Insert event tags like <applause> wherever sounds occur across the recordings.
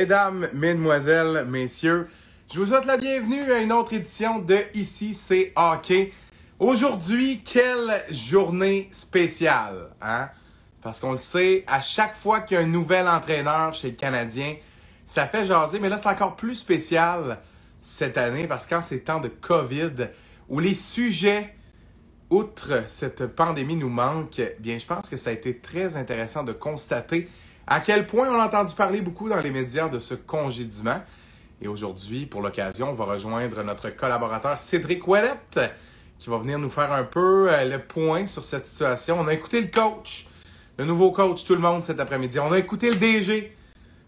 Mesdames, Mesdemoiselles, Messieurs, je vous souhaite la bienvenue à une autre édition de Ici c'est hockey. Aujourd'hui, quelle journée spéciale, hein? Parce qu'on le sait, à chaque fois qu'il y a un nouvel entraîneur chez le Canadien, ça fait jaser, mais là c'est encore plus spécial cette année parce qu'en ces temps de COVID, où les sujets, outre cette pandémie, nous manquent, bien je pense que ça a été très intéressant de constater à quel point on a entendu parler beaucoup dans les médias de ce congédiement. Et aujourd'hui, pour l'occasion, on va rejoindre notre collaborateur Cédric Ouellette, qui va venir nous faire un peu euh, le point sur cette situation. On a écouté le coach, le nouveau coach, tout le monde cet après-midi. On a écouté le DG.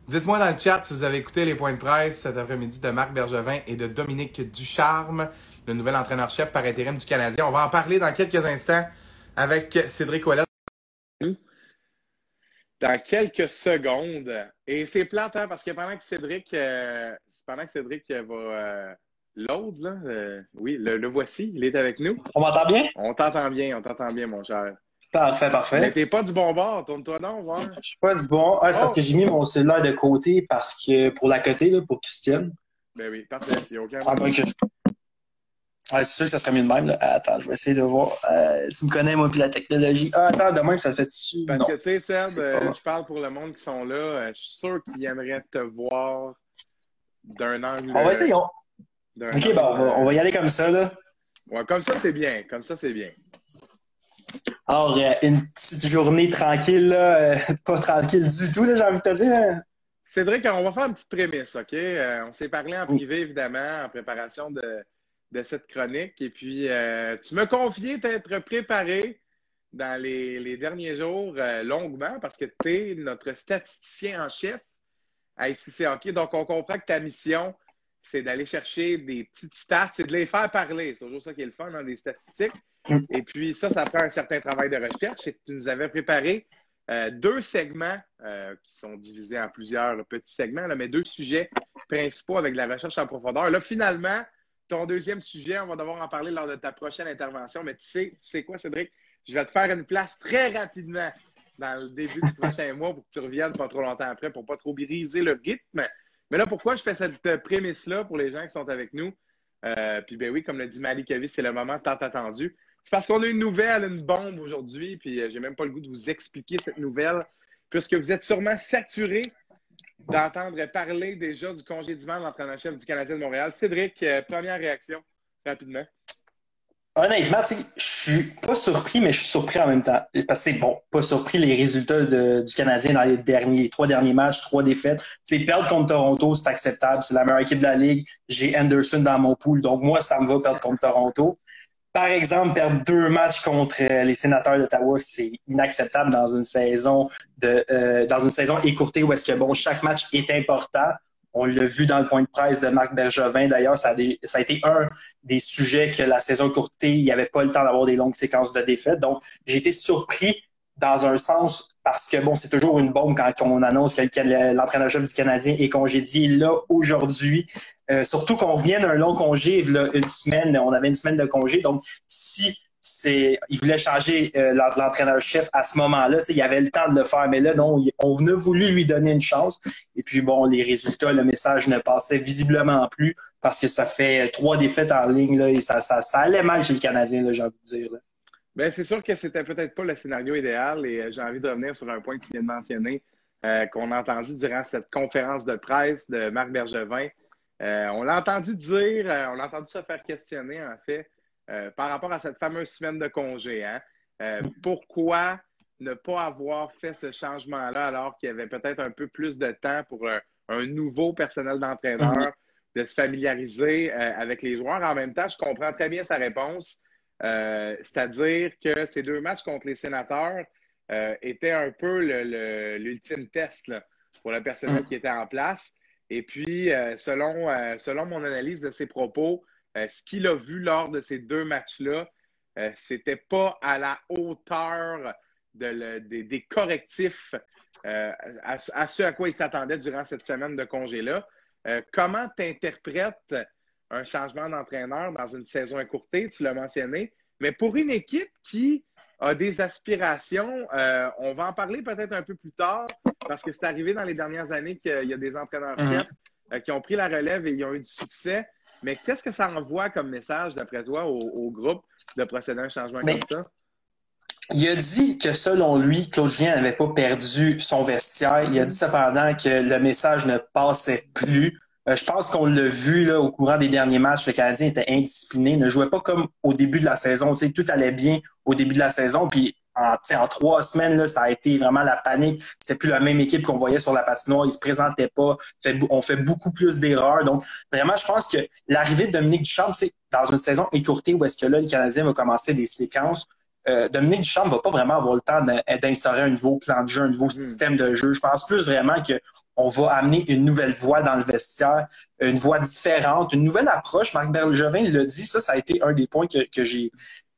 Dites-moi dans le chat si vous avez écouté les points de presse cet après-midi de Marc Bergevin et de Dominique Ducharme, le nouvel entraîneur-chef par intérim du Canadien. On va en parler dans quelques instants avec Cédric Ouellette dans quelques secondes. Et c'est plate, hein, parce que pendant que Cédric, euh, pendant que Cédric va euh, l'autre, là, euh, oui, le, voici, il est avec nous. On m'entend bien? On t'entend bien, on t'entend bien, mon cher. Parfait, parfait. Mais t'es pas du bon bord, tourne-toi donc, voir. Je suis pas du bon. Ah, c'est parce oh! que j'ai mis mon cellulaire de côté parce que pour la côté, là, pour Christiane. Ben oui, parfait. Il n'y a aucun ah, ben, c'est sûr que ça serait mieux de même. Attends, je vais essayer de voir. Euh, tu me connais, moi, puis la technologie. Ah, attends, de même, ça fait dessus. Parce que, tu sais, Seb, euh, je parle pour le monde qui sont là. Euh, je suis sûr qu'ils aimeraient te voir d'un angle. On va essayer. Ok, bon, on va, y aller comme ça, là. Ouais, comme ça, c'est bien. Comme ça, c'est bien. Alors, une petite journée tranquille, là. <laughs> pas tranquille du tout, là, j'ai envie de te dire. Cédric, on va faire une petite prémisse, OK? on s'est parlé en privé, évidemment, en préparation de de cette chronique. Et puis, euh, tu m'as confié t'être préparé dans les, derniers jours euh, longuement parce que tu es notre statisticien en chef à ICC Hockey. Donc, on comprend que ta mission, c'est d'aller chercher des petites stats, c'est de les faire parler. C'est toujours ça qui est le fun dans hein, des statistiques. Et puis, ça, ça prend un certain travail de recherche. Et tu nous avais préparé euh, deux segments qui sont divisés en plusieurs petits segments, là, mais deux sujets principaux avec la recherche en profondeur. Là, finalement, ton deuxième sujet, on va devoir en parler lors de ta prochaine intervention. Mais tu sais, tu sais quoi, Cédric? Je vais te faire une place très rapidement dans le début du prochain <laughs> mois pour que tu reviennes pas trop longtemps après pour pas trop briser le rythme. Mais là, pourquoi je fais cette prémisse-là pour les gens qui sont avec nous? Euh, puis ben oui, comme l'a dit Malik c'est le moment tant attendu. C'est parce qu'on a une nouvelle, une bombe aujourd'hui, puis euh, j'ai même pas le goût de vous expliquer cette nouvelle, puisque vous êtes sûrement saturé d'entendre parler déjà du congédiement de l'entraîneur-chef du Canadien de Montréal. Cédric, euh, première réaction, rapidement. Honnêtement, je suis pas surpris, mais je suis surpris en même temps. Parce que c'est bon, pas surpris les résultats du Canadien dans les derniers, trois derniers matchs, trois défaites. sais, perdre contre Toronto, c'est acceptable. C'est la meilleure équipe de la Ligue. J'ai Anderson dans mon pool, donc moi, ça me va perdre contre Toronto. Par exemple, perdre deux matchs contre euh, les sénateurs d'Ottawa, c'est inacceptable dans une saison de euh, dans une saison écourtée où est-ce que bon chaque match est important. On l'a vu dans le point de presse de Marc Bergevin. D'ailleurs, ça, ça, a été un des sujets que la saison écourtée, il n'y avait pas le temps d'avoir des longues séquences de défaites. Donc, j'ai été surpris dans un sens parce que bon, c'est toujours une bombe quand on annonce que l'entraîneur-chef du Canadien est congédié là aujourd'hui. Euh, surtout qu'on revient d'un long congé, une semaine, on avait une semaine de congé. Donc, si c'est, il voulait changer euh, l'entraîneur-chef à ce moment-là, il y avait le temps de le faire, mais là, non, on a voulu lui donner une chance. Et puis, bon, les résultats, le message ne passait visiblement plus parce que ça fait trois défaites en ligne là, et ça, ça, ça allait mal chez le Canadien, j'ai envie de dire. Bien, c'est sûr que c'était peut-être pas le scénario idéal et euh, j'ai envie de revenir sur un point que tu viens de mentionner, euh, qu'on a entendu durant cette conférence de presse de Marc Bergevin. Euh, on l'a entendu dire, on l'a entendu se faire questionner, en fait, par rapport à cette fameuse semaine de congé. Hein? pourquoi ne pas avoir fait ce changement-là alors qu'il y avait peut-être un peu plus de temps pour un nouveau personnel d'entraîneur mm-hmm. de se familiariser avec les joueurs? En même temps, je comprends très bien sa réponse. Euh, c'est-à-dire que ces deux matchs contre les sénateurs euh, étaient un peu l'ultime test pour le personnel qui était en place. Et puis, euh, selon, selon mon analyse de ses propos, ce qu'il a vu lors de ces deux matchs-là, c'était pas à la hauteur des, correctifs à, à, ce à quoi il s'attendait durant cette semaine de congé-là. comment tu interprètes un changement d'entraîneur dans une saison écourtée, tu l'as mentionné. Mais pour une équipe qui a des aspirations, euh, on va en parler peut-être un peu plus tard, parce que c'est arrivé dans les dernières années qu'il y a des entraîneurs-chefs mm-hmm. qui ont pris la relève et ils ont eu du succès. Mais qu'est-ce que ça envoie comme message, d'après toi, au, groupe de procéder à un changement comme ça? Il a dit que selon lui, Claude Julien n'avait pas perdu son vestiaire. Il a dit cependant que le message ne passait plus. Euh, je pense qu'on l'a vu au courant des derniers matchs. Le Canadien était indiscipliné, ne jouait pas comme au début de la saison. Tout allait bien au début de la saison. Puis en, trois semaines, ça a été vraiment la panique. C'était plus la même équipe qu'on voyait sur la patinoire. Ils se présentaient pas. On fait beaucoup plus d'erreurs. Donc, vraiment, je pense que l'arrivée de Dominique Duchamp, c'est dans une saison écourtée où est-ce que là, le Canadien va commencer des séquences. Euh, Dominique Duchamp va pas vraiment avoir le temps d'instaurer un nouveau plan de jeu, un nouveau hmm. système de jeu. Je pense plus vraiment qu'on va amener une nouvelle voie dans le vestiaire, une voie différente, une nouvelle approche. Marc Bergevin l'a dit, ça, ça a été un des points que, que j'ai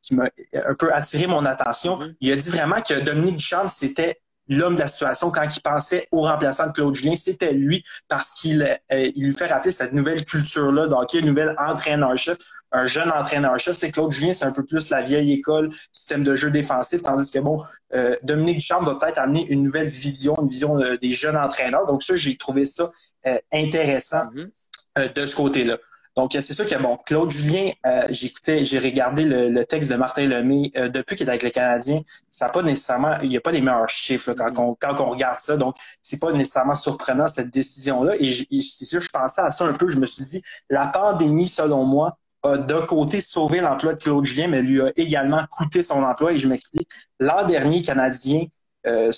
qui m'a un peu attiré mon attention. Mm-hmm. Il a dit vraiment que Dominique Duchamp, c'était l'homme de la situation quand il pensait au remplaçant de Claude Julien, c'était lui parce qu'il euh, il lui fait rappeler cette nouvelle culture-là, donc un nouvel entraîneur-chef, un jeune entraîneur-chef. C'est Claude Julien, c'est un peu plus la vieille école, système de jeu défensif, tandis que bon, euh, Dominique Duchamp va peut-être amener une nouvelle vision, une vision euh, des jeunes entraîneurs. Donc ça, j'ai trouvé ça intéressant mm-hmm. de ce côté-là. Donc, c'est sûr que, bon, Claude Julien, euh, j'écoutais, j'ai regardé le, texte de Martin Lemay euh, depuis qu'il est avec le Canadien. Ça n'a pas nécessairement, il n'y a pas les meilleurs chiffres quand, on, quand on regarde ça. Donc, c'est pas nécessairement surprenant cette décision-là. Et, c'est sûr, je pensais à ça un peu. Je me suis dit, la pandémie, selon moi, a d'un côté sauvé l'emploi de Claude Julien, mais lui a également coûté son emploi. Et je m'explique. L'an dernier, Canadien euh,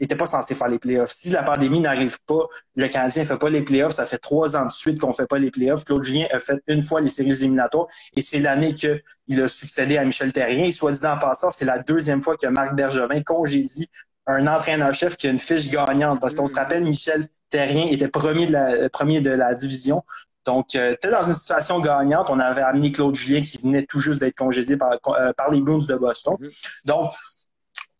n'était pas censé faire les playoffs. Si la pandémie n'arrive pas, le Canadien ne fait pas les playoffs. Ça fait trois ans de suite qu'on ne fait pas les playoffs. Claude Julien a fait une fois les séries éliminatoires et c'est l'année qu'il a succédé à Michel Terrien. Et soit dit en passant, c'est la deuxième fois que Marc Bergevin congédie un entraîneur-chef qui a une fiche gagnante. Parce qu'on se rappelle, Michel Terrien était premier de la, premier de la division. Donc, euh, était dans une situation gagnante. On avait amené Claude Julien qui venait tout juste d'être congédié par, euh, par les Bruins de Boston. Mm-hmm. Donc,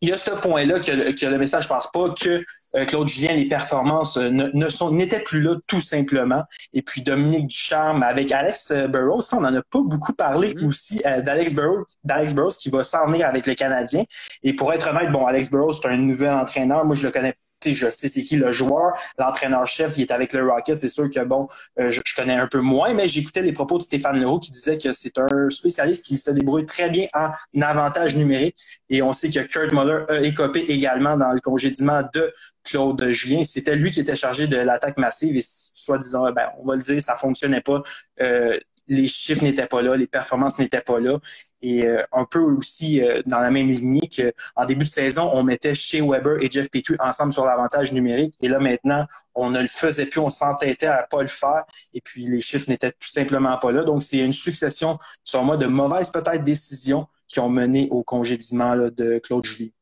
il y a ce point-là que, que, le message, je pense pas que euh, Claude Julien, les performances euh, ne, sont n'étaient plus là tout simplement. Et puis Dominique Ducharme avec Alex euh, Burrows, ça, on en a pas beaucoup parlé mm-hmm. aussi d'Alex Burrows, d'Alex Burrows qui va s'en venir avec les Canadiens. Et pour être honnête, bon, Alex Burrows, c'est un nouvel entraîneur. Moi, je le connais je sais c'est qui le joueur, l'entraîneur-chef, il est avec le Rocket, c'est sûr que bon, euh, je, connais un peu moins, mais j'écoutais les propos de Stéphane Leroux qui disait que c'est un spécialiste qui se débrouille très bien en avantage numérique. Et on sait que Kurt Muller a écopé également dans le congédiement de Claude Julien. C'était lui qui était chargé de l'attaque massive et soi-disant, ben, on va le dire, ça fonctionnait pas. Euh, les chiffres n'étaient pas là, les performances n'étaient pas là. Et euh, un peu aussi euh, dans la même lignée qu'en début de saison, on mettait chez Weber et Jeff Petrie ensemble sur l'avantage numérique. Et là, maintenant, on ne le faisait plus, on s'entêtait à pas le faire. Et puis, les chiffres n'étaient tout simplement pas là. Donc, c'est une succession, sur moi, de mauvaises peut-être décisions qui ont mené au congédiement de Claude Julie.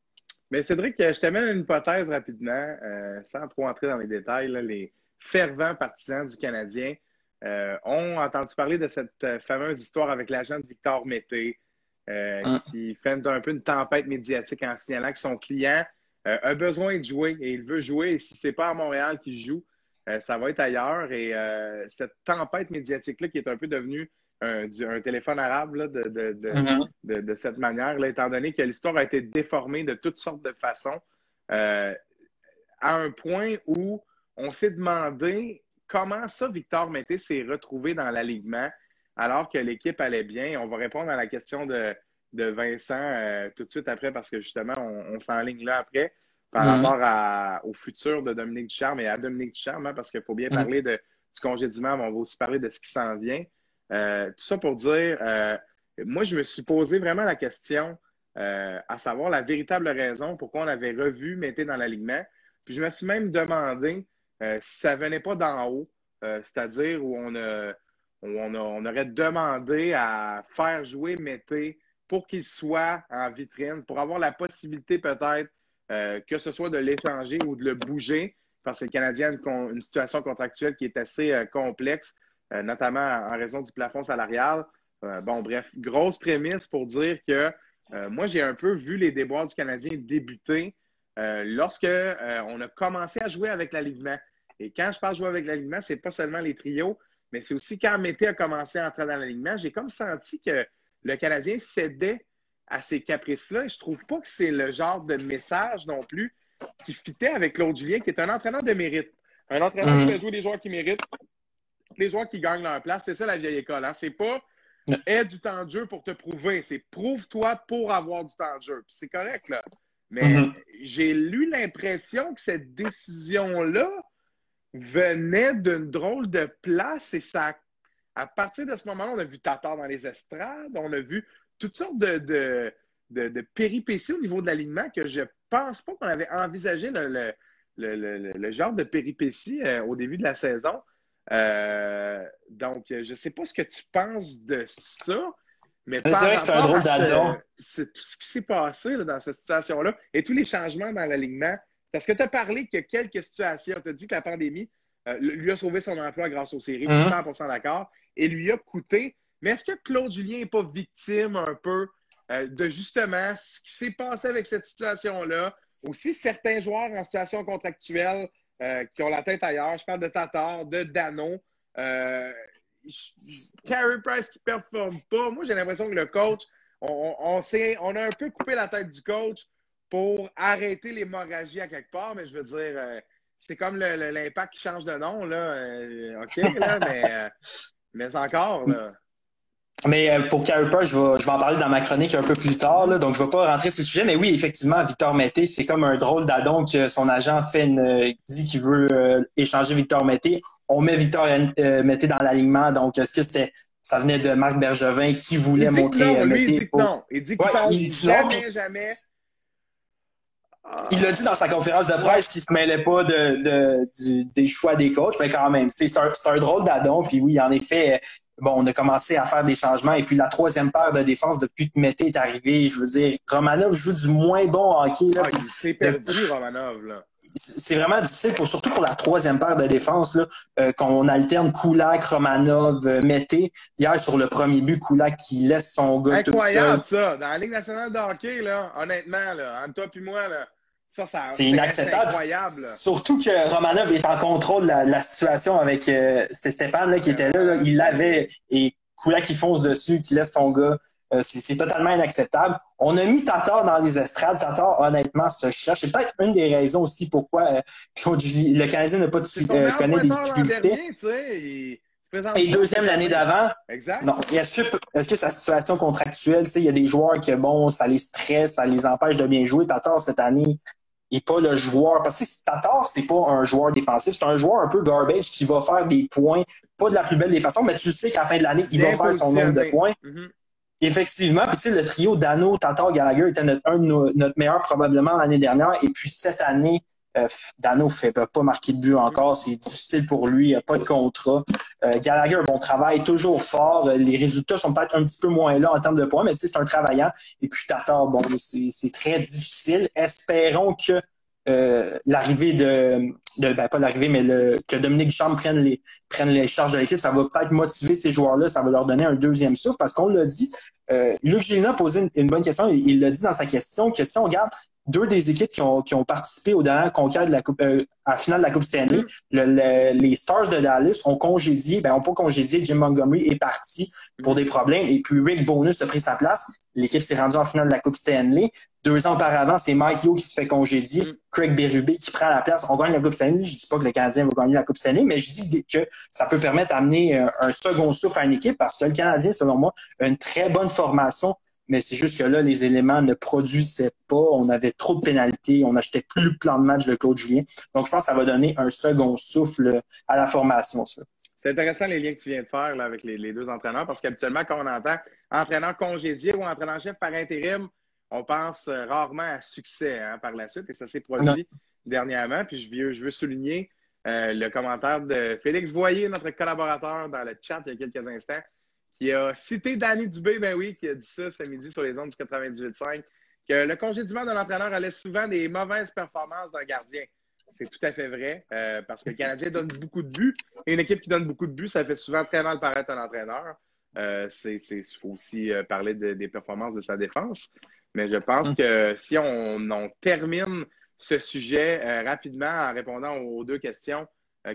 Mais Cédric, je t'amène une hypothèse rapidement, euh, sans trop entrer dans les détails. les fervents partisans du Canadien euh, ont entendu parler de cette euh, fameuse histoire avec l'agent de Victor Mété, euh, ah. qui fait un peu une tempête médiatique en signalant que son client a besoin de jouer et il veut jouer. Et si c'est pas à Montréal qu'il joue, ça va être ailleurs. Et cette tempête médiatique-là, qui est un peu devenue un, téléphone arabe mm-hmm. de, de, cette manière, là, étant donné que l'histoire a été déformée de toutes sortes de façons, à un point où on s'est demandé comment ça, Victor Mété s'est retrouvé dans l'alignement alors que l'équipe allait bien? On va répondre à la question de, Vincent euh, tout de suite après parce que justement, on, s'enligne là après par mm-hmm. rapport au futur de Dominique Ducharme et à Dominique Ducharme, hein, parce qu'il faut bien mm-hmm. parler de, du congédiement, mais on va aussi parler de ce qui s'en vient. Euh, tout ça pour dire, euh, moi, je me suis posé vraiment la question à savoir la véritable raison pourquoi on avait revu Mété dans l'alignement. Puis je me suis même demandé si ça venait pas d'en haut, c'est-à-dire où on, on, aurait demandé à faire jouer Mété pour qu'il soit en vitrine, pour avoir la possibilité peut-être euh, que ce soit de l'échanger ou de le bouger, parce que le Canadien a une, situation contractuelle qui est assez complexe, notamment en raison du plafond salarial. bon, bref, grosse prémisse pour dire que moi, j'ai un peu vu les déboires du Canadien débuter lorsque on a commencé à jouer avec l'alignement. Et quand je parle jouer avec l'alignement, c'est pas seulement les trios, mais c'est aussi quand Mété a commencé à entrer dans l'alignement, j'ai comme senti que le Canadien cédait à ces caprices-là. Et je trouve pas que c'est le genre de message non plus qui fitait avec Claude Julien, qui est un entraîneur de mérite. Un entraîneur qui Mhm. fait jouer les joueurs qui méritent, les joueurs qui gagnent leur place. C'est ça la vieille école. Hein? C'est pas aie du temps de jeu pour te prouver. C'est prouve-toi pour avoir du temps de jeu. C'est correct, là. Mais Mhm. j'ai lu l'impression que cette décision-là venait d'une drôle de place et ça, à partir de ce moment-là, on a vu Tatar dans les estrades, on a vu toutes sortes de, de, de, de péripéties au niveau de l'alignement que je pense pas qu'on avait envisagé le, le, le, le- le genre de péripéties euh, au début de la saison. Euh, donc, je sais pas ce que tu penses de ça, mais C'est vrai que c'est un drôle d'adon. C'est tout ce qui s'est passé là, dans cette situation-là et tous les changements dans l'alignement. Parce que tu as parlé qu'il y a quelques situations. Tu as dit que la pandémie euh, lui a sauvé son emploi grâce aux séries, Mhm. 100% d'accord, et lui a coûté. Mais est-ce que Claude Julien n'est pas victime un peu euh, de justement ce qui s'est passé avec cette situation-là? Aussi, certains joueurs en situation contractuelle euh, qui ont la tête ailleurs. Je parle de Tatar, de Dano. Carey Price qui ne performe pas. Moi, j'ai l'impression que le coach, on, on, on a un peu coupé la tête du coach pour arrêter l'hémorragie à quelque part, mais je veux dire, euh, c'est comme l'impact qui change de nom, là. Euh, OK, là, <laughs> mais, euh, mais encore, là. Mais pour Price, je vais, je vais en parler dans ma chronique un peu plus tard, là, donc je ne vais pas rentrer sur le sujet. Mais oui, effectivement, Victor Mété, c'est comme un drôle d'adon que son agent fait une, dit qu'il veut euh, échanger Victor Mété. On met Victor euh, Mété dans l'alignement. Donc, est-ce que c'était ça venait de Marc Bergevin qui voulait Il dit que montrer non, lui, il Mété dit que pour- non. Il dit qu'il Ouais, pense il dit non, jamais, jamais. Il l'a dit dans sa conférence de presse qu'il se mêlait pas de, de- du- des choix des coachs, mais quand même, c'est un, un drôle d'adon. Puis oui, en effet, bon, on a commencé à faire des changements. Et puis la troisième paire de défense depuis que Mété est arrivé, je veux dire, Romanov joue du moins bon hockey. Là, Ah, il s'est perdu, Romanov, là. c'est vraiment difficile, pour, surtout pour la troisième paire de défense, là, euh, qu'on alterne Kulak, Romanov, euh, Mété. Hier, sur le premier but, Kulak qui laisse son gars tout seul. Incroyable, ça. Dans la Ligue nationale de hockey, là, honnêtement, là, entre toi et moi, là, ça, ça C'est inacceptable. incroyable. Surtout que Romanov est en contrôle de la, situation avec euh, Stéphane là, qui était là, là. Il l'avait et Kulak qui fonce dessus, qui laisse son gars. Euh, c'est totalement inacceptable. On a mis Tatar dans les estrades. Tatar, honnêtement, se cherche. C'est peut-être une des raisons aussi pourquoi euh, le Canadien n'a pas de, connaît des difficultés. Et deuxième l'année d'avant, Exact. non. Est-ce que, sa situation contractuelle, tu sais, il y a des joueurs que, bon, ça les stresse, ça les empêche de bien jouer. Tatar, cette année, n'est pas le joueur. Parce que Tatar, c'est pas un joueur défensif, c'est un joueur un peu garbage qui va faire des points, pas de la plus belle des façons, mais tu sais qu'à la fin de l'année, il va faire son nombre de points. Mhm. Effectivement, puis tu sais, le trio Dano, Tatar, Gallagher était notre, un de nos- notre meilleur probablement l'année dernière. Et puis cette année, Dano ne fait pas marquer de but encore. C'est difficile pour lui. Il n'a pas de contrat. Euh, Gallagher, bon, travaille toujours fort. Euh, Les résultats sont peut-être un petit peu moins là en termes de points, mais tu sais, c'est un travaillant. Et puis Tatar, bon, c'est très difficile. Espérons que euh, l'arrivée de, ben, pas l'arrivée, mais le, que Dominique Duchamp prenne les, les charges de l'équipe, ça va peut-être motiver ces joueurs-là, ça va leur donner un deuxième souffle, parce qu'on l'a dit, euh, Luc Gélina a posé une, une bonne question, il l'a dit dans sa question, que si on regarde deux des équipes qui ont, qui ont participé aux dernières conquêtes de la coupe, euh, à la finale de la Coupe Stanley, le- le- les Stars de Dallas ont congédié, ben, ont pas congédié, Jim Montgomery est parti pour des problèmes, et puis Rick Bonus a pris sa place. L'équipe s'est rendue en finale de la Coupe Stanley. Deux ans auparavant, c'est Mike Yo qui se fait congédier, Mm. Craig Berube qui prend la place. On gagne la Coupe Stanley. Je dis pas que le Canadien va gagner la Coupe Stanley, mais je dis que ça peut permettre d'amener euh, un second souffle à une équipe parce que le Canadien, selon moi, a une très bonne formation, mais c'est juste que là, les éléments ne produisaient pas. On avait trop de pénalités. On n'achetait plus le plan de match de Claude Julien. Donc, je pense que ça va donner un second souffle à la formation, ça. C'est intéressant les liens que tu viens de faire là, avec les, les deux entraîneurs, parce qu'habituellement, quand on entend entraîneur congédié ou entraîneur-chef par intérim, on pense euh, rarement à succès hein, par la suite, et ça s'est produit dernièrement. Puis je veux, je veux souligner euh, le commentaire de Félix Voyer, notre collaborateur dans le chat il y a quelques instants, qui a cité Danny Dubé, ben oui, qui a dit ça ce midi sur les ondes du 98.5, que le congédiement de l'entraîneur allait souvent des mauvaises performances d'un gardien. C'est tout à fait vrai, euh, parce que le Canadien donne beaucoup de buts. Et une équipe qui donne beaucoup de buts, ça fait souvent très mal paraître un entraîneur. Euh, c'est, c'est, faut aussi euh, parler de- des performances de sa défense. Mais je pense que si on, on termine ce sujet rapidement en répondant aux deux questions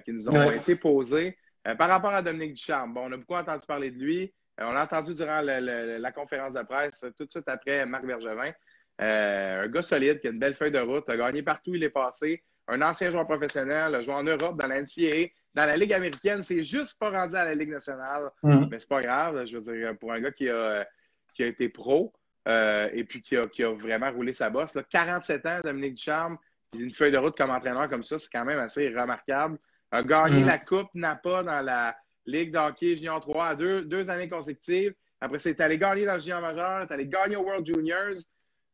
qui nous ont été posées, euh, par rapport à Dominique Ducharme, bon, on a beaucoup entendu parler de lui. on l'a entendu durant la conférence de presse, tout de suite après Marc Bergevin. un gars solide qui a une belle feuille de route, a gagné partout où il est passé. Un ancien joueur professionnel, a joué en Europe, dans la NCAA, dans la Ligue américaine. C'est juste pas rendu à la Ligue nationale. Mm. Mais c'est pas grave. Je veux dire, pour un gars qui a, qui a été pro et puis qui a, qui a, vraiment roulé sa bosse. Là, 47 ans, Dominique Ducharme, une feuille de route comme entraîneur comme ça, c'est quand même assez remarquable. A gagné mm. la Coupe Napa dans la Ligue d'hockey Junior 3 à deux, deux années consécutives. Après, c'est allé gagner dans le Junior majeur, c'est allé gagner au World Juniors.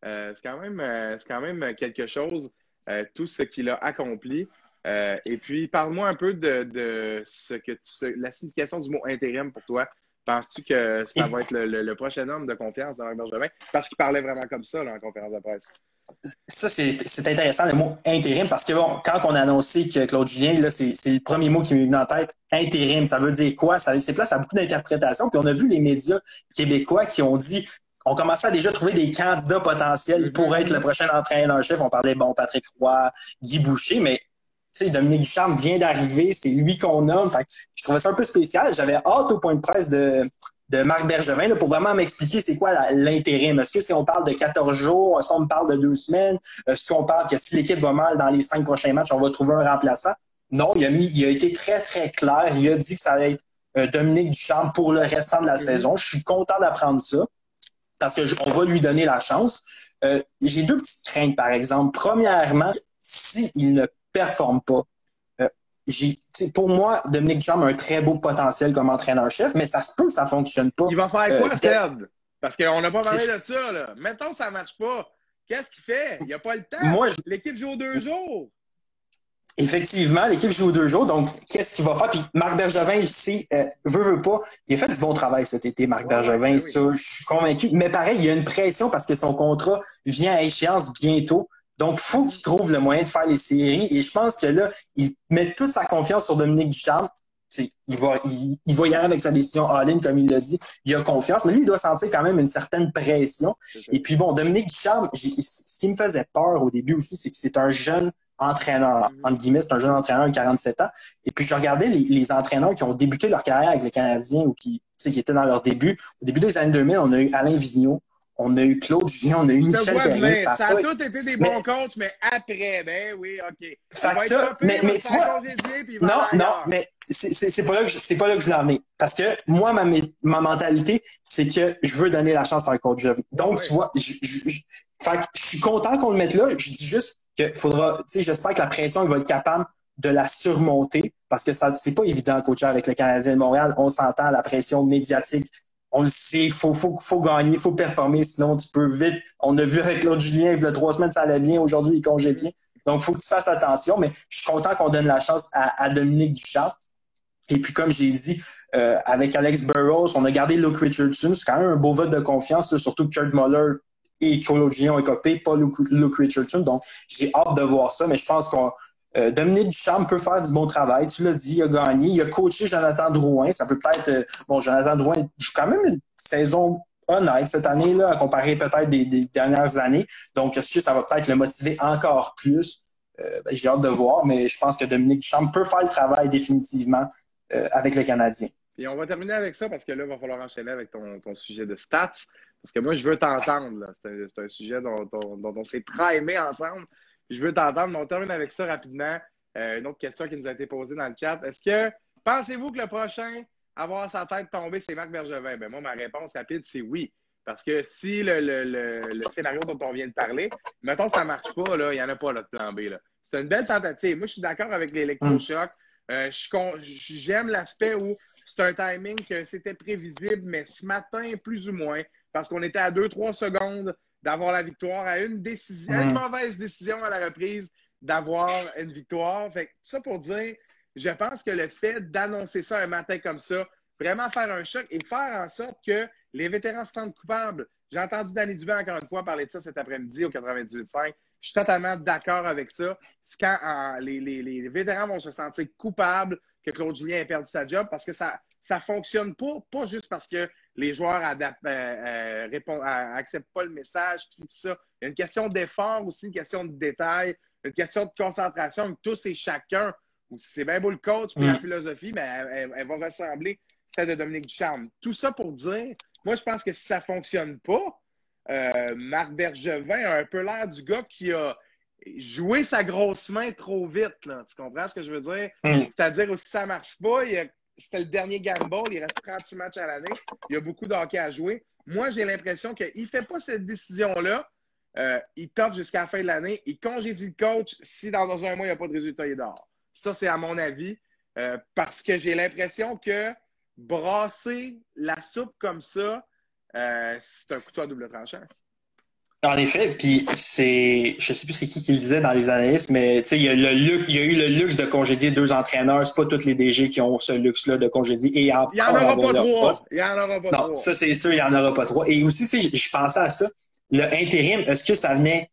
Euh, c'est quand, même, euh, quand même quelque chose, euh, tout ce qu'il a accompli. et puis, parle-moi un peu de, ce que la signification du mot intérim pour toi. Penses-tu que ça va être le, prochain homme de confiance dans Bergevin? Parce qu'il parlait vraiment comme ça en conférence de presse ça, c'est intéressant, le mot intérim, parce que bon, quand on a annoncé que Claude Julien, là, c'est le premier mot qui m'est venu en tête, intérim, ça veut dire quoi? Ça laisse place à beaucoup d'interprétations. Puis on a vu les médias québécois qui ont dit on commençait à déjà trouver des candidats potentiels pour être le prochain entraîneur-chef. On parlait, bon, Patrick Roy, Guy Boucher, mais tu sais, Dominique Ducharme vient d'arriver, c'est lui qu'on nomme. je trouvais ça un peu spécial. J'avais hâte au point de presse de, de Marc Bergevin pour vraiment m'expliquer c'est quoi l'intérim. Est-ce que si on parle de 14 jours, est-ce qu'on parle de deux semaines, est-ce qu'on parle que si l'équipe va mal dans les cinq prochains matchs, on va trouver un remplaçant? Non, il a, mis, il a été très, très clair. Il a dit que ça allait être euh, Dominique Duchamp pour le restant de la saison. Je suis content d'apprendre ça parce qu'on va lui donner la chance. Euh, j'ai deux petites craintes, par exemple. Premièrement, s'il ne performe pas, pour moi, Dominique Ducharme a un très beau potentiel comme entraîneur-chef, mais ça se peut que ça ne fonctionne pas. Il va faire quoi, euh, Ted? Parce qu'on n'a pas parlé de ça. Là. Mettons ça ne marche pas. Qu'est-ce qu'il fait? Il n'y a pas le temps. L'équipe joue deux jours. Effectivement, l'équipe joue deux jours. Donc, qu'est-ce qu'il va faire? Puis Marc Bergevin, ici, euh, veut, veut pas. Il a fait du bon travail cet été, Marc Bergevin. Ça, je suis convaincu. Mais pareil, il y a une pression parce que son contrat vient à échéance bientôt. Donc, il faut qu'il trouve le moyen de faire les séries. Et je pense que là, il met toute sa confiance sur Dominique Duchamp. Il va, il, va y aller avec sa décision all-in, comme il l'a dit. Il a confiance, mais lui, il doit sentir quand même une certaine pression. Et puis, bon, Dominique Duchamp, ce qui me faisait peur au début aussi, c'est que c'est un jeune entraîneur, mm-hmm. entre guillemets, c'est un jeune entraîneur de 47 ans. Et puis, je regardais les, les, entraîneurs qui ont débuté leur carrière avec les Canadiens ou qui, qui étaient dans leur début. Au début des années 2000, on a eu Alain Vigneault, on a eu Claude Julien, on a eu Michel Terrien. Ça, ça, a tout été des bons coachs, mais après, ben oui, OK. Ça, ça mais, mais tu vois, non, non, mais c'est pas là que c'est pas là que je emmener. Parce que moi, ma, ma mentalité, c'est que je veux donner la chance à un coach jeune. Donc, tu vois, je, je, je, fait je suis content qu'on le mette là. Je dis juste qu'il faudra, tu sais, j'espère que la pression, il va être capable de la surmonter parce que ça, c'est pas évident coacher avec le Canadien de Montréal. On s'entend la pression médiatique on le sait, faut, faut, faut gagner, faut performer, sinon tu peux vite. On a vu avec Claude Julien, il y a trois semaines, ça allait bien, aujourd'hui, il est congédié. Donc, faut que tu fasses attention, mais je suis content qu'on donne la chance à, à Dominique Duchamp. Et puis, comme j'ai dit, euh, avec Alex Burrows, on a gardé Luke Richardson. C'est quand même un beau vote de confiance, surtout que Kurt Muller et Claude Julien ont écopé, pas Luke, Luke Richardson. Donc, j'ai hâte de voir ça, mais je pense qu'on euh, Dominique Duchamp peut faire du bon travail. Tu l'as dit, il a gagné. Il a coaché Jonathan Drouin. Ça peut peut-être. Euh, bon, Jonathan Drouin joue quand même une saison honnête cette année, là, à comparer peut-être des, dernières années. Donc, est-ce que ça va peut-être le motiver encore plus? Euh, ben, j'ai hâte de voir, mais je pense que Dominique Duchamp peut faire le travail définitivement avec les Canadiens. Et on va terminer avec ça parce que là, il va falloir enchaîner avec ton, sujet de stats. Parce que moi, je veux t'entendre. C'est un, sujet dont, dont on s'est primé ensemble. Je veux t'entendre, mais on termine avec ça rapidement. Euh, une autre question qui nous a été posée dans le chat. Est-ce que pensez-vous que le prochain à voir sa tête tomber, c'est Marc Bergevin? Ben, moi, ma réponse rapide, c'est oui. Parce que si le, scénario dont on vient de parler, mettons que ça ne marche pas, il n'y en a pas là, plan B. C'est une belle tentative. Moi, je suis d'accord avec l'électrochoc. Euh, J'aime l'aspect où c'est un timing que c'était prévisible, mais ce matin, plus ou moins, parce qu'on était à 2-3 secondes d'avoir la victoire, à une décision, une mm. mauvaise décision à la reprise d'avoir une victoire. Fait ça pour dire, je pense que le fait d'annoncer ça un matin comme ça, vraiment faire un choc et faire en sorte que les vétérans se sentent coupables. J'ai entendu Danny Dubé encore une fois parler de ça cet après-midi au 98.5. Je suis totalement d'accord avec ça. C'est quand les, les, vétérans vont se sentir coupables que Claude Julien ait perdu sa job parce que ça ne fonctionne pas, pas juste parce que les joueurs n'acceptent euh, euh, acceptent pas le message, puis ça. Il y a une question d'effort aussi, une question de détail, une question de concentration, tous et chacun. C'est bien beau le coach, puis la mm. philosophie, mais elle, va ressembler celle de Dominique Ducharme. Tout ça pour dire, moi, je pense que si ça ne fonctionne pas, euh, Marc Bergevin a un peu l'air du gars qui a joué sa grosse main trop vite. Là. Tu comprends ce que je veux dire? Mm. C'est-à-dire, si ça ne marche pas, c'était le dernier gamble, il reste 36 matchs à l'année, il y a beaucoup de à jouer. Moi, j'ai l'impression qu'il ne fait pas cette décision-là. Euh, il toffe jusqu'à la fin de l'année. Il congédie le coach si dans un mois, il n'y a pas de résultat, il est dehors. Ça, c'est à mon avis. Euh, parce que j'ai l'impression que brasser la soupe comme ça, euh, c'est un couteau à double tranchant. En effet, puis c'est, je sais plus c'est qui qui le disait dans les analystes, mais il y, a le il y a eu le luxe de congédier deux entraîneurs. C'est pas tous les DG qui ont ce luxe-là de congédier. Et il y en aura pas trois. Il y en aura pas non, ça c'est sûr, il y en aura pas trois. Et aussi, je, je pensais à ça. Le intérim, est-ce que ça venait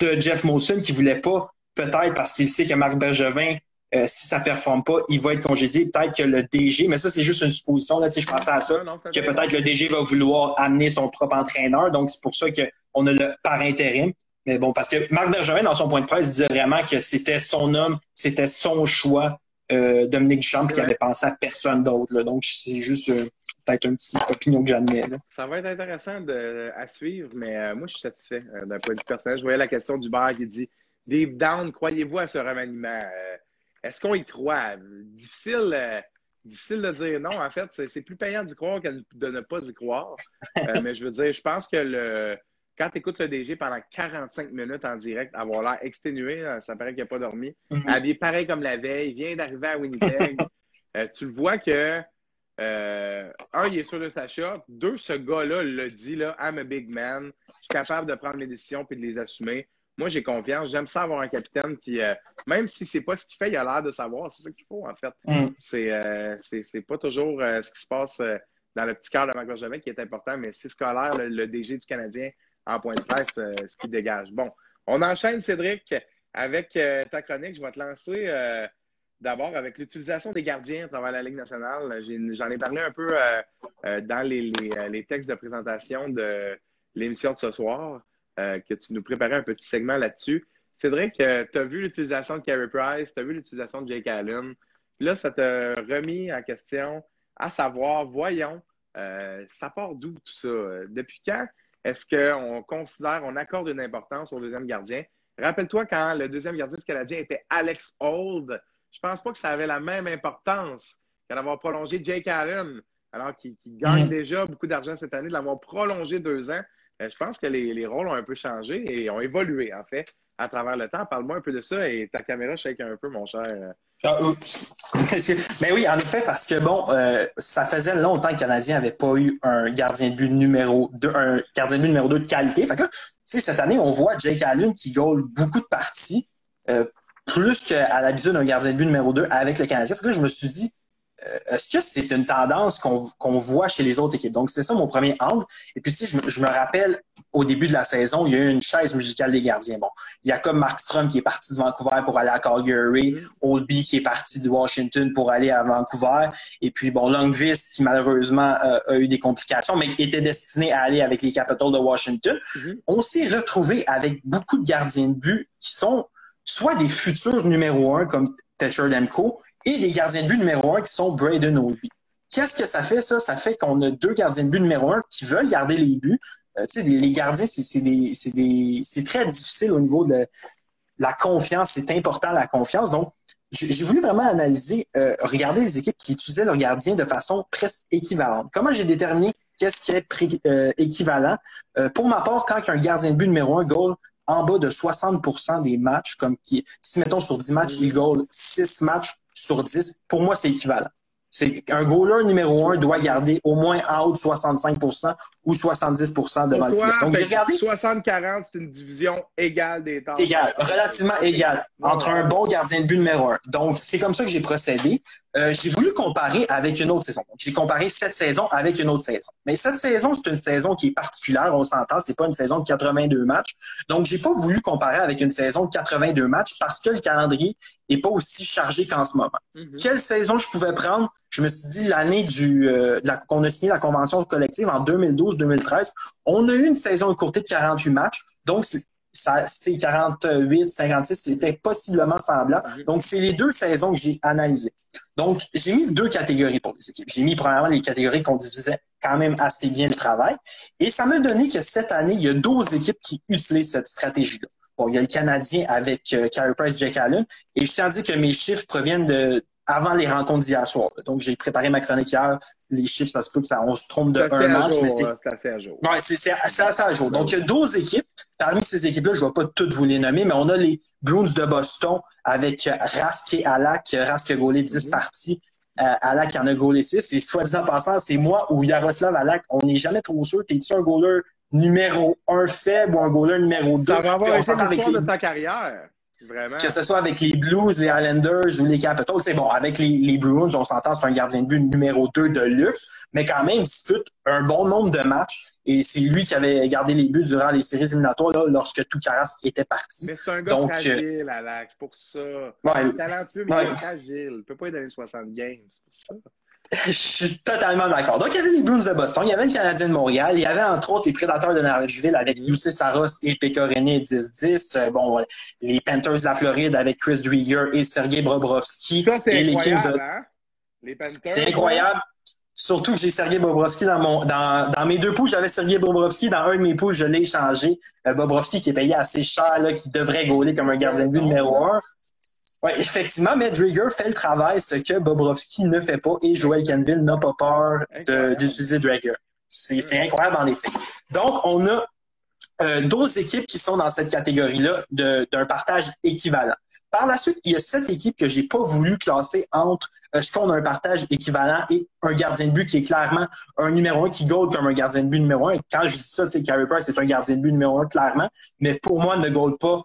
de Jeff Molson qui voulait pas, peut-être parce qu'il sait que Marc Bergevin euh, si ça ne performe pas, il va être congédié. Peut-être que le DG, mais ça, c'est juste une supposition. Là, je pensais à ça, que peut-être le DG va vouloir amener son propre entraîneur. Donc, c'est pour ça qu'on a le par intérim. Mais bon, parce que Marc Bergevin, dans son point de presse, disait vraiment que c'était son homme, c'était son choix, euh, Dominique Duchamp, qui avait pensé à personne d'autre. Donc, c'est juste euh, peut-être un petit opinion que j'admets. Ça va être intéressant à suivre, mais moi, je suis satisfait d'un point de vue personnel. Je voyais la question du bar qui dit Deep down, croyez-vous à ce remaniement? Est-ce qu'on y croit? Difficile, euh, difficile de dire non. En fait, c'est plus payant d'y croire que de ne pas y croire. Euh, mais je veux dire, je pense que le, quand tu écoutes le DG pendant 45 minutes en direct, avoir l'air exténué, ça paraît qu'il n'a pas dormi, mm-hmm. habillé pareil comme la veille, vient d'arriver à Winnipeg, <laughs> euh, tu le vois que, un, il est sûr de sa shot. Deux, ce gars-là le dit, là, I'm a big man. Je suis capable de prendre mes décisions et de les assumer moi, j'ai confiance. J'aime ça avoir un capitaine qui, euh, même si c'est pas ce qu'il fait, il a l'air de savoir. C'est ça qu'il faut, en fait. Mm. Euh, c'est, pas toujours euh, ce qui se passe dans le petit cœur de Marc Bergevin qui est important, mais c'est scolaire, le, le, DG du Canadien en point de presse, ce qui dégage. Bon, on enchaîne, Cédric, avec ta chronique. Je vais te lancer d'abord avec l'utilisation des gardiens à travers la Ligue nationale. J'en ai, parlé un peu dans les, textes de présentation de l'émission de ce soir. Euh, que tu nous préparais un petit segment là-dessus. Cédric, euh, tu as vu l'utilisation de Carey Price, tu as vu l'utilisation de Jake Allen. là, ça t'a remis en question à savoir, voyons, euh, ça part d'où tout ça? Depuis quand est-ce qu'on considère, on accorde une importance au deuxième gardien? Rappelle-toi quand le deuxième gardien du Canadien était Alex Old. Je pense pas que ça avait la même importance qu'à d'avoir prolongé Jake Allen, alors qu'il gagne mm. déjà beaucoup d'argent cette année, de l'avoir prolongé deux ans. Euh, je pense que les, rôles ont un peu changé et ont évolué, en fait, à travers le temps. Parle-moi un peu de ça et ta caméra shake un peu, mon cher. Ah, mais <laughs> oui, en effet, parce que bon, euh, ça faisait longtemps que le Canadien n'avait pas eu un gardien de but numéro 2, un gardien de but numéro 2 de qualité. Fait que cette année, on voit Jake Allen qui goal beaucoup de parties, euh, plus qu'à l'habitude d'un gardien de but numéro 2 avec le Canadien. Fait que je me suis dit, est-ce que c'est une tendance qu'on voit chez les autres équipes? Donc, c'est ça mon premier angle. Et puis, si je, je, me rappelle, au début de la saison, il y a eu une chaise musicale des gardiens. Bon, il y a comme Markstrom qui est parti de Vancouver pour aller à Calgary, mm-hmm. Oldby qui est parti de Washington pour aller à Vancouver, et puis, bon, Longvis qui malheureusement euh, a eu des complications, mais était destiné à aller avec les Capitals de Washington. Mm-hmm. On s'est retrouvé avec beaucoup de gardiens de but qui sont soit des futurs numéro un comme Thatcher Demko et des gardiens de but numéro un qui sont Braden Ovi. Qu'est-ce que ça fait, ça? Ça fait qu'on a deux gardiens de but numéro un qui veulent garder les buts. Euh, tu sais, les gardiens, c'est très difficile au niveau de la confiance. C'est important, la confiance. Donc, j'ai voulu vraiment analyser, euh, regarder les équipes qui utilisaient leurs gardiens de façon presque équivalente. Comment j'ai déterminé qu'est-ce qui est euh, équivalent? pour ma part, quand un gardien de but numéro un goal en bas de 60% des matchs, comme qui, si mettons sur 10 matchs, il goal 6 matchs sur 10, pour moi, c'est équivalent. C'est un goaler numéro un doit garder au moins en haut de 65% ou 70% devant le filet. Donc, j'ai regardé. 60-40, c'est une division égale des temps. Égale, relativement égale, entre un bon gardien de but numéro un. Donc, c'est comme ça que j'ai procédé. Euh, j'ai voulu comparer avec une autre saison. J'ai comparé cette saison avec une autre saison. Mais cette saison, c'est une saison qui est particulière, on s'entend, c'est pas une saison de 82 matchs. Donc, j'ai pas voulu comparer avec une saison de 82 matchs parce que le calendrier est pas aussi chargé qu'en ce moment. Mm-hmm. Quelle saison je pouvais prendre? Je me suis dit l'année du euh, qu'on a signé la convention collective en 2012-2013. On a eu une saison écourtée de 48 matchs. Donc, ça, c'est 48, 56, c'était possiblement semblable. Mm-hmm. Donc, c'est les deux saisons que j'ai analysées. Donc, j'ai mis deux catégories pour les équipes. J'ai mis premièrement les catégories qu'on divisait quand même assez bien le travail. Et ça m'a donné que cette année, il y a 12 équipes qui utilisent cette stratégie-là. Bon, il y a le Canadien avec euh, Carey Price, Jack Allen. Et je tiens à dire que mes chiffres proviennent de, avant les rencontres d'hier soir. Donc, j'ai préparé ma chronique hier. Les chiffres, ça se peut que ça, on se trompe de un match, mais c'est. assez à jour. Ouais, c'est assez à jour. Donc, il y a 12 équipes. Parmi ces équipes-là, je ne vais pas toutes vous les nommer, mais on a les Bruins de Boston avec Rask et Alak. Rask a gaulé 10 mm-hmm. parties. Euh, Alak en a gaulé 6. Et soit disant passant, c'est moi ou Yaroslav Alak. On n'est jamais trop sûr. T'es-tu un goaler numéro 1 faible ou un goaler numéro 2? Ça va avoir été avec de ta carrière. Que ce soit avec les Blues, les Islanders ou les Capitals, c'est bon. Avec les, les Bruins, on s'entend, c'est un gardien de but numéro 2 de luxe, mais quand même, il dispute un bon nombre de matchs. Et c'est lui qui avait gardé les buts durant les séries éliminatoires là, lorsque tout Caras était parti. Mais c'est un gars Donc, fragile, Alex, pour ça. Ouais, il est talentueux, mais il est fragile. Il peut pas être dans les 60 games, c'est pour ça. Je suis totalement d'accord. Donc, il y avait les Bruins de Boston, il y avait le Canadien de Montréal, il y avait entre autres les Prédateurs de Nashville avec Lucie Saros et Pecorine 10-10. Euh, bon, les Panthers de la Floride avec Chris Drieger et Sergei Bobrovski. et les Kings de... Hein? C'est incroyable. Surtout que j'ai Sergei Bobrovski dans mon dans, dans mes deux poules, j'avais Sergei Bobrovski. Dans un de mes poules, je l'ai échangé. Euh, Bobrovski qui est payé assez cher, là, qui devrait gauler comme un gardien de but numéro un. Oui, effectivement, mais Drieger fait le travail, ce que Bobrovski ne fait pas et Joel Canville n'a pas peur d'utiliser Drieger. C'est incroyable dans les faits. Donc, on a euh, d'autres équipes qui sont dans cette catégorie-là d'un partage équivalent. Par la suite, il y a sept équipes que j'ai pas voulu classer entre euh, ce qu'on a un partage équivalent et un gardien de but qui est clairement un numéro un qui gold comme un gardien de but numéro un. quand je dis ça, c'est Carey Price c'est un gardien de but numéro un clairement, mais pour moi, ne gold pas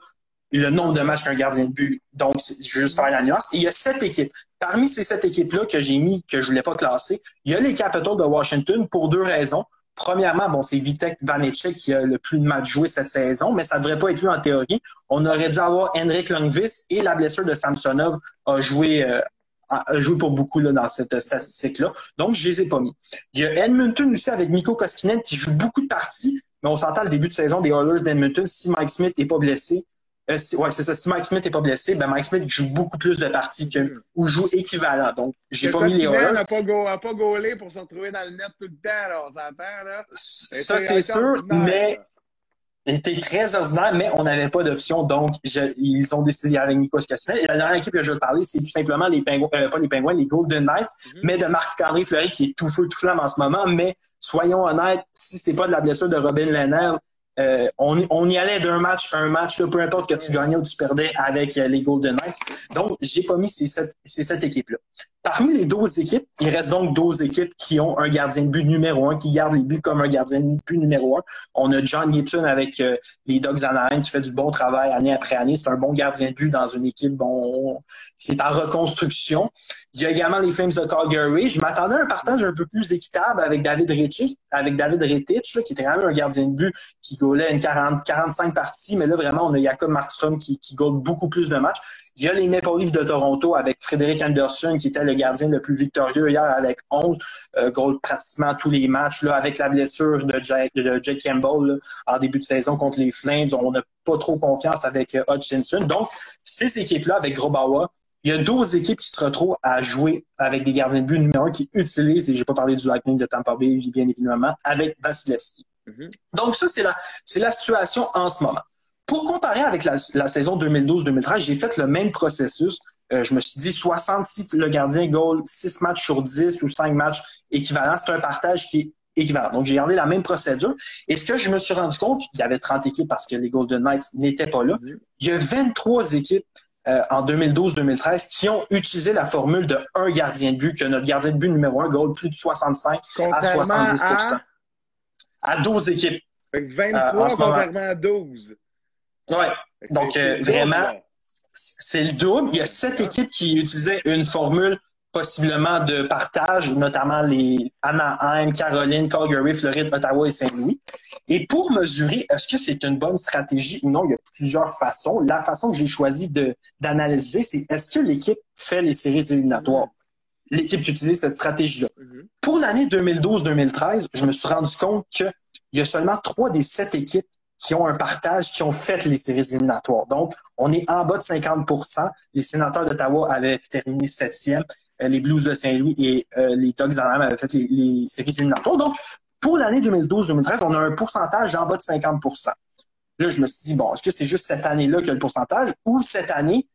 le nombre de matchs qu'un gardien de but. Donc, veux juste faire la nuance. il y a sept équipes. Parmi ces sept équipes-là que j'ai mis, que je voulais pas classer, il y a les Capitals de Washington pour deux raisons. Premièrement, bon, c'est Vitek Vanecek qui a le plus de matchs joués cette saison, mais ça devrait pas être lui en théorie. On aurait dû avoir Henrik Lundqvist et la blessure de Samsonov a joué, euh, a joué pour beaucoup là, dans cette statistique-là. Donc, je les ai pas mis. Il y a Edmonton aussi avec Mikko Koskinen qui joue beaucoup de parties, mais on s'entend le début de saison des Oilers d'Edmonton. Si Mike Smith n'est pas blessé, euh, ouais, c'est ça. Si Mike Smith n'est pas blessé, ben Mike Smith joue beaucoup plus de parties que, ou joue équivalent. Donc, j'ai pas mis les Oilers. n'a pas, go, pas gaulé pour se retrouver dans le net tout le temps, là, on s'entend, là. Ça, c'est sûr, mais il était très ordinaire, mais on n'avait pas d'option. Donc, ils ont décidé avec Nico Cassinet. Et la dernière équipe que je veux parler, c'est tout simplement les pingouins, euh, pas les pingouins, les Golden Knights, mm-hmm. mais de Marc-André Fleury qui est tout feu, tout flamme en ce moment. Mais soyons honnêtes, si c'est pas de la blessure de Robin Lennell, euh, on, y allait d'un match à un match, peu importe que tu gagnais ou tu perdais avec euh, les Golden Knights. Donc, j'ai pas mis ces sept, équipes-là. Parmi les 12 équipes, il reste donc 12 équipes qui ont un gardien de but numéro un, qui gardent les buts comme un gardien de but numéro un. On a John Gibson avec euh, les Dogs Anaheim qui fait du bon travail année après année. C'est un bon gardien de but dans une équipe bon, c'est en reconstruction. Il y a également les Flames de Calgary. Je m'attendais à un partage un peu plus équitable avec David Ritchie, avec David Rittich, qui était quand un gardien de but qui gaulait une 40, 45 parties. Mais là, vraiment, on a Jacob Markstrom qui, qui beaucoup plus de matchs. Il y a les Maple Leafs de Toronto avec Frédéric Anderson, qui était le gardien le plus victorieux hier avec 11 euh, pratiquement tous les matchs. Là, avec la blessure de Jake, de Campbell en début de saison contre les Flames, on n'a pas trop confiance avec euh, Hutchinson. Donc, ces équipes-là, avec Grobawa, il y a 12 équipes qui se retrouvent à jouer avec des gardiens de but numéro 1 qui utilisent, et je n'ai pas parlé du Lightning de Tampa Bay, bien évidemment, avec Vasilevski. Mm-hmm. Donc, ça, c'est la, c'est la situation en ce moment. Pour comparer avec la, saison 2012-2013, j'ai fait le même processus. Euh, je me suis dit 66 le gardien goal, 6 matchs sur 10 ou 5 matchs équivalents. C'est un partage qui est équivalent. Donc, j'ai gardé la même procédure. Et ce que je me suis rendu compte, il y avait 30 équipes parce que les Golden Knights n'étaient pas là. Il y a 23 équipes euh, en 2012-2013 qui ont utilisé la formule de un gardien de but, que notre gardien de but numéro 1 goal plus de 65 à 70 à... à 12 équipes. Fait 23 euh, à 12. Ouais. Donc, euh, vraiment, c'est le double. Il y a sept équipes qui utilisaient une formule possiblement de partage, notamment les Anaheim, Caroline, Calgary, Floride, Ottawa et Saint-Louis. Et pour mesurer est-ce que c'est une bonne stratégie ou non, il y a plusieurs façons. La façon que j'ai choisi d'analyser, c'est est-ce que l'équipe fait les séries éliminatoires? L'équipe utilise cette stratégie-là. Pour l'année 2012-2013, je me suis rendu compte qu'il y a seulement trois des sept équipes qui ont un partage, qui ont fait les séries éliminatoires. Donc, on est en bas de 50% Les sénateurs d'Ottawa avaient terminé septième. les Blues de Saint-Louis et les Dogs d'Anaheim avaient fait les, les séries éliminatoires. Donc, pour l'année 2012-2013, on a un pourcentage en bas de 50% Là, je me suis dit, bon, est-ce que c'est juste cette année-là qu'il y a le pourcentage ou cette année,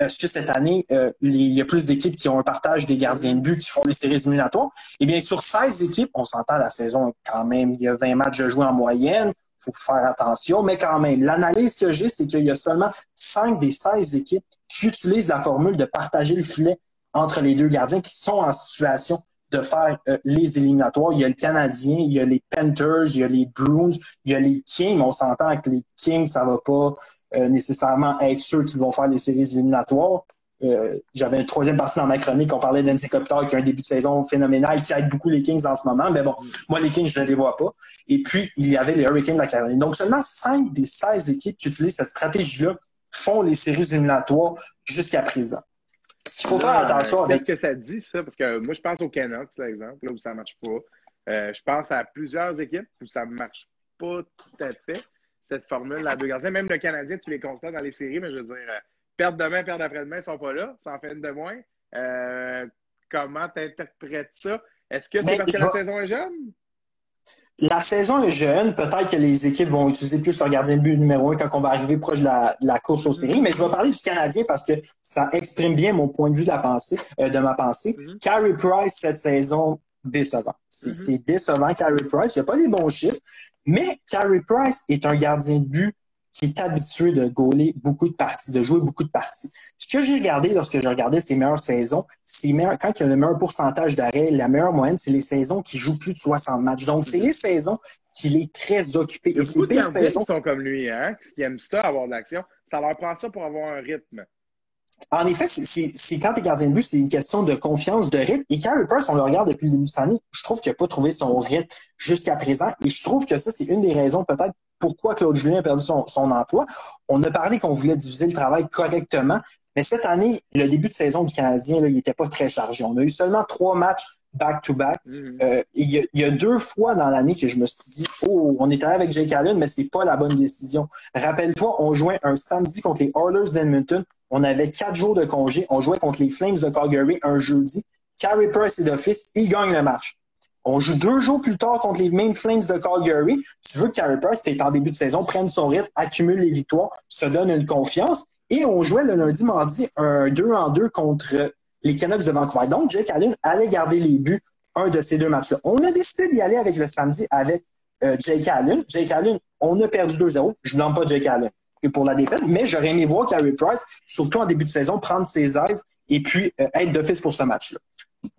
est-ce que cette année, euh, il y a plus d'équipes qui ont un partage des gardiens de but qui font des séries éliminatoires? Eh bien, sur 16 équipes, on s'entend la saison quand même, il y a 20 matchs de jouer en moyenne, il faut faire attention, mais quand même, l'analyse que j'ai, c'est qu'il y a seulement 5 des 16 équipes qui utilisent la formule de partager le filet entre les deux gardiens qui sont en situation de faire euh, les éliminatoires. Il y a le Canadien, il y a les Panthers, il y a les Bruins, il y a les Kings. On s'entend que les Kings, ça va pas euh, nécessairement être ceux qui vont faire les séries éliminatoires. Euh, j'avais une troisième partie dans ma chronique, on parlait d'Andy Kopitar qui a un début de saison phénoménal, qui aide beaucoup les Kings en ce moment. Mais bon, moi, les Kings, je ne les vois pas. Et puis, il y avait les Hurricanes de la Caroline. Donc, seulement 5 des 16 équipes qui utilisent cette stratégie-là font les séries éliminatoires jusqu'à présent. Il faut faire attention avec. Qu'est-ce que ça dit, ça? Parce que moi, je pense aux Canucks, par exemple, là où ça ne marche pas. Euh, je pense à plusieurs équipes où ça ne marche pas tout à fait, cette formule à deux gardiens. Même le Canadien, tu les constates dans les séries, mais je veux dire, euh, perte demain, perte d'après-demain, ils ne sont pas là. Ça en fait une de moins. Euh, comment tu interprètes ça? Est-ce que c'est parce que la saison est jeune? La saison est jeune. Peut-être que les équipes vont utiliser plus leur gardien de but numéro un quand on va arriver proche de la, course aux séries. Mais je vais parler du Canadien parce que ça exprime bien mon point de vue de la pensée, euh, de ma pensée. Mm-hmm. Carey Price, cette saison, décevant. Mm-hmm. C'est décevant, Carey Price. Il n'y a pas les bons chiffres. Mais Carey Price est un gardien de but qui est habitué de gauler beaucoup de parties, de jouer beaucoup de parties. Ce que j'ai regardé lorsque j'ai regardé ses meilleures saisons, c'est quand il y a le meilleur pourcentage d'arrêt, la meilleure moyenne, c'est les saisons qui jouent plus de 60 matchs. Donc, c'est les saisons qu'il est très occupé. Et c'est des saisons. qui sont comme lui, hein, qui aiment ça, avoir de l'action. Ça leur prend ça pour avoir un rythme. En effet, c'est quand tu es gardien de but, c'est une question de confiance, de rythme. Et Carey Price, on le regarde depuis le début de l'année, je trouve qu'il n'a pas trouvé son rythme jusqu'à présent. Et je trouve que ça, c'est une des raisons peut-être pourquoi Claude Julien a perdu son, emploi. On a parlé qu'on voulait diviser le travail correctement, mais cette année, le début de saison du Canadien, il n'était pas très chargé. On a eu seulement trois matchs back-to-back. Mm-hmm. Euh, il, y a, deux fois dans l'année que je me suis dit, oh, on est allé avec Jake Allen, mais c'est pas la bonne décision. Rappelle-toi, on jouait un samedi contre les Oilers d'Edmonton. On avait quatre jours de congé. On jouait contre les Flames de Calgary un jeudi. Carey Price et d'office, il gagne le match. On joue deux jours plus tard contre les mêmes Flames de Calgary. Tu veux que Carey Price, qui est en début de saison, prenne son rythme, accumule les victoires, se donne une confiance. Et on jouait le lundi, mardi un 2 en 2 contre les Canucks de Vancouver. Donc, Jake Allen allait garder les buts un de ces deux matchs-là. On a décidé d'y aller avec le samedi avec euh, Jake Allen. Jake Allen, on a perdu 2-0. Je ne blâme pas Jake Allen pour la défaite, mais j'aurais aimé voir Carey Price, surtout en début de saison, prendre ses aises et puis euh, être d'office pour ce match-là.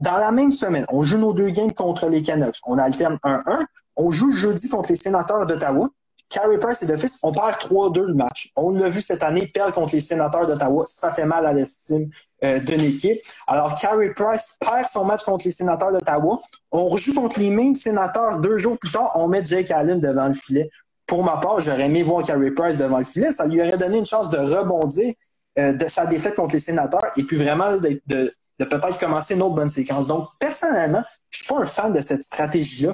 Dans la même semaine, on joue nos deux games contre les Canucks. On alterne 1-1. On joue jeudi contre les sénateurs d'Ottawa. Carey Price et d'office, on perd 3-2 le match. On l'a vu cette année, perdre contre les sénateurs d'Ottawa, ça fait mal à l'estime euh, de l'équipe. Alors, Carey Price perd son match contre les sénateurs d'Ottawa. On rejoue contre les mêmes sénateurs deux jours plus tard. On met Jake Allen devant le filet. Pour ma part, j'aurais aimé voir Carey Price devant le filet. Ça lui aurait donné une chance de rebondir euh, de sa défaite contre les sénateurs et puis vraiment de, de, de peut-être commencer une autre bonne séquence. Donc, personnellement, je suis pas un fan de cette stratégie-là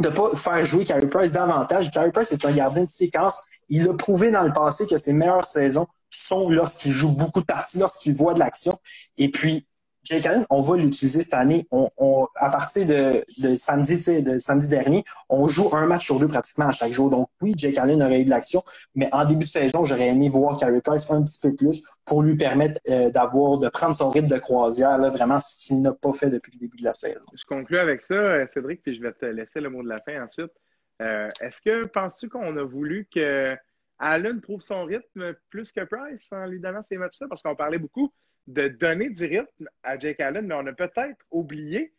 de pas faire jouer Carey Price davantage. Carey Price est un gardien de séquence. Il a prouvé dans le passé que ses meilleures saisons sont lorsqu'il joue beaucoup de parties, lorsqu'il voit de l'action. Et puis, Jake Allen, on va l'utiliser cette année. On, à partir de, samedi, de samedi dernier, on joue un match sur deux pratiquement à chaque jour. Donc oui, Jake Allen aurait eu de l'action, mais en début de saison, j'aurais aimé voir Carey Price un petit peu plus pour lui permettre euh, d'avoir, de prendre son rythme de croisière, là, vraiment ce qu'il n'a pas fait depuis le début de la saison. Je conclue avec ça, euh, Cédric, puis je vais te laisser le mot de la fin ensuite. Euh, est-ce que penses-tu qu'on a voulu que Allen trouve son rythme plus que Price en lui donnant ces matchs-là? Parce qu'on parlait beaucoup de donner du rythme à Jake Allen, mais on a peut-être oublié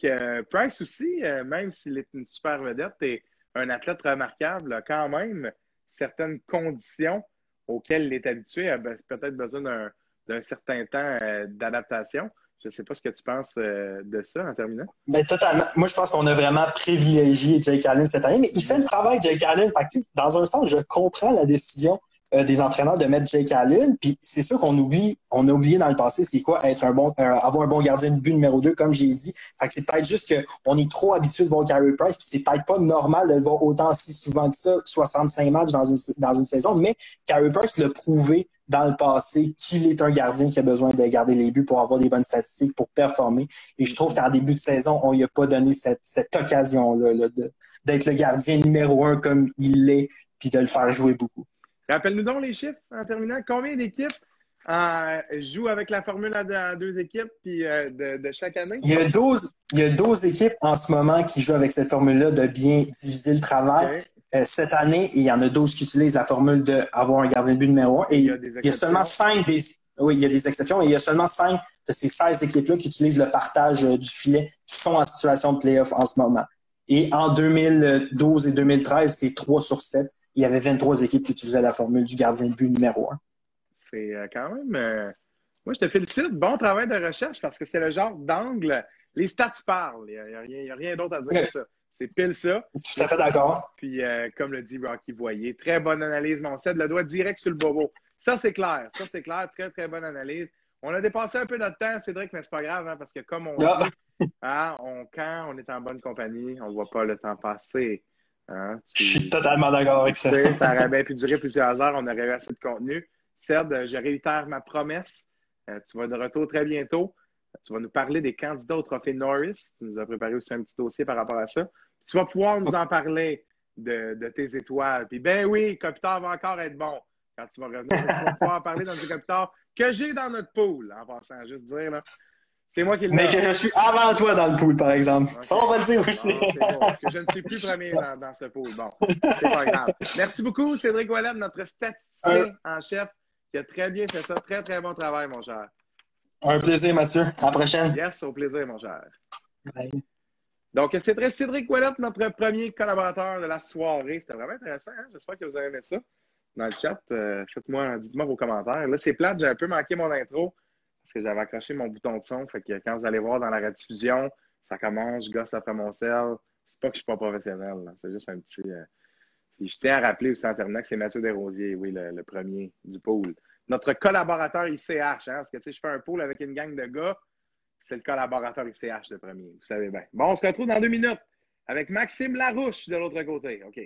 que Price aussi, euh, même s'il est une super vedette et un athlète remarquable, a quand même certaines conditions auxquelles il est habitué, a peut-être besoin d'un certain temps euh, d'adaptation. Je ne sais pas ce que tu penses de ça en terminant. Mais totalement. Moi, je pense qu'on a vraiment privilégié Jake Allen cette année, mais il fait le travail, Jake Allen. Fait dans un sens, je comprends la décision euh, des entraîneurs de mettre Jake Allen. Puis c'est sûr qu'on oublie, on a oublié dans le passé, c'est quoi être un bon, euh, avoir un bon gardien de but numéro 2, comme j'ai dit. Fait que c'est peut-être juste qu'on est trop habitué de voir Carey Price, puis c'est peut-être pas normal de le voir autant si souvent que ça, 65 matchs dans une, dans une saison, mais Carey Price l'a prouvé dans le passé qu'il est un gardien qui a besoin de garder les buts pour avoir des bonnes statistiques, pour performer. Et je trouve qu'en début de saison, on lui a pas donné cette, cette occasion-là d'être le gardien numéro un comme il l'est, puis de le faire jouer beaucoup. Rappelle-nous donc les chiffres en terminant. Combien d'équipes euh, jouent avec la formule à deux équipes puis, euh, de, chaque année? Il y, a 12, il y a 12 équipes en ce moment qui jouent avec cette formule-là de bien diviser le travail. Euh, cette année, il y en a 12 qui utilisent la formule d'avoir un gardien de but numéro 1. Et il y a, seulement 5 des. Oui, il y a des exceptions. Et il y a seulement 5 de ces 16 équipes-là qui utilisent le partage du filet qui sont en situation de playoff en ce moment. Et en 2012 et 2013, c'est 3 sur 7 il y avait 23 équipes qui utilisaient la formule du gardien de but numéro 1. C'est euh, quand même. Euh, moi, je te félicite. Bon travail de recherche parce que c'est le genre d'angle. Les stats parlent. Il n'y a, rien d'autre à dire que ça. C'est pile ça. Tout à fait d'accord. Puis, euh, comme le dit Rocky Voyer, très bonne analyse, mon set, le doigt direct sur le bobo. Ça, c'est clair. Ça, c'est clair. Très, très bonne analyse. On a dépassé un peu notre temps, Cédric, mais c'est pas grave, hein, parce que comme on ah. dit, hein, on, quand on est en bonne compagnie, on ne voit pas le temps passer. Hein, je suis totalement d'accord avec ça. ça aurait bien pu durer plusieurs heures, on aurait eu assez de contenu. Seb, je réitère ma promesse. Euh, tu vas de retour très bientôt. Tu vas nous parler des candidats au trophée Norris. Tu nous as préparé aussi un petit dossier par rapport à ça. Tu vas pouvoir nous en parler de, tes étoiles. Puis ben oui, Kopitar va encore être bon quand tu vas revenir. tu vas pouvoir parler dans du Kopitar que j'ai dans notre pool, en passant, juste dire. Là. C'est moi qui le Mais que je suis avant toi dans le pool, par exemple. Ça, on va le dire aussi. que je ne suis plus premier dans, ce pool. Bon, c'est pas grave. Merci beaucoup, Cédric Wallet, notre statisticien en chef, qui a très bien fait ça. Très, très bon travail, mon cher. Un plaisir, Mathieu. À la prochaine. Yes, au plaisir, mon cher. Bye. Donc, c'est Cédric Wallet, notre premier collaborateur de la soirée. C'était vraiment intéressant. Hein? J'espère que vous avez aimé ça. Dans le chat, euh, faites-moi, dites-moi vos commentaires. Là, c'est plate, j'ai un peu manqué mon intro parce que j'avais accroché mon bouton de son. Fait que quand vous allez voir dans la rediffusion, ça commence, je gosse après mon sel. C'est pas que je suis pas professionnel, c'est juste un petit. Euh, je tiens à rappeler aussi en terminant que c'est Mathieu Desrosiers, oui, le, premier du pôle. Notre collaborateur ICH, hein, parce que tu sais, je fais un pôle avec une gang de gars, c'est le collaborateur ICH le premier, vous savez bien. Bon, on se retrouve dans deux minutes avec Maxime Larouche de l'autre côté. OK.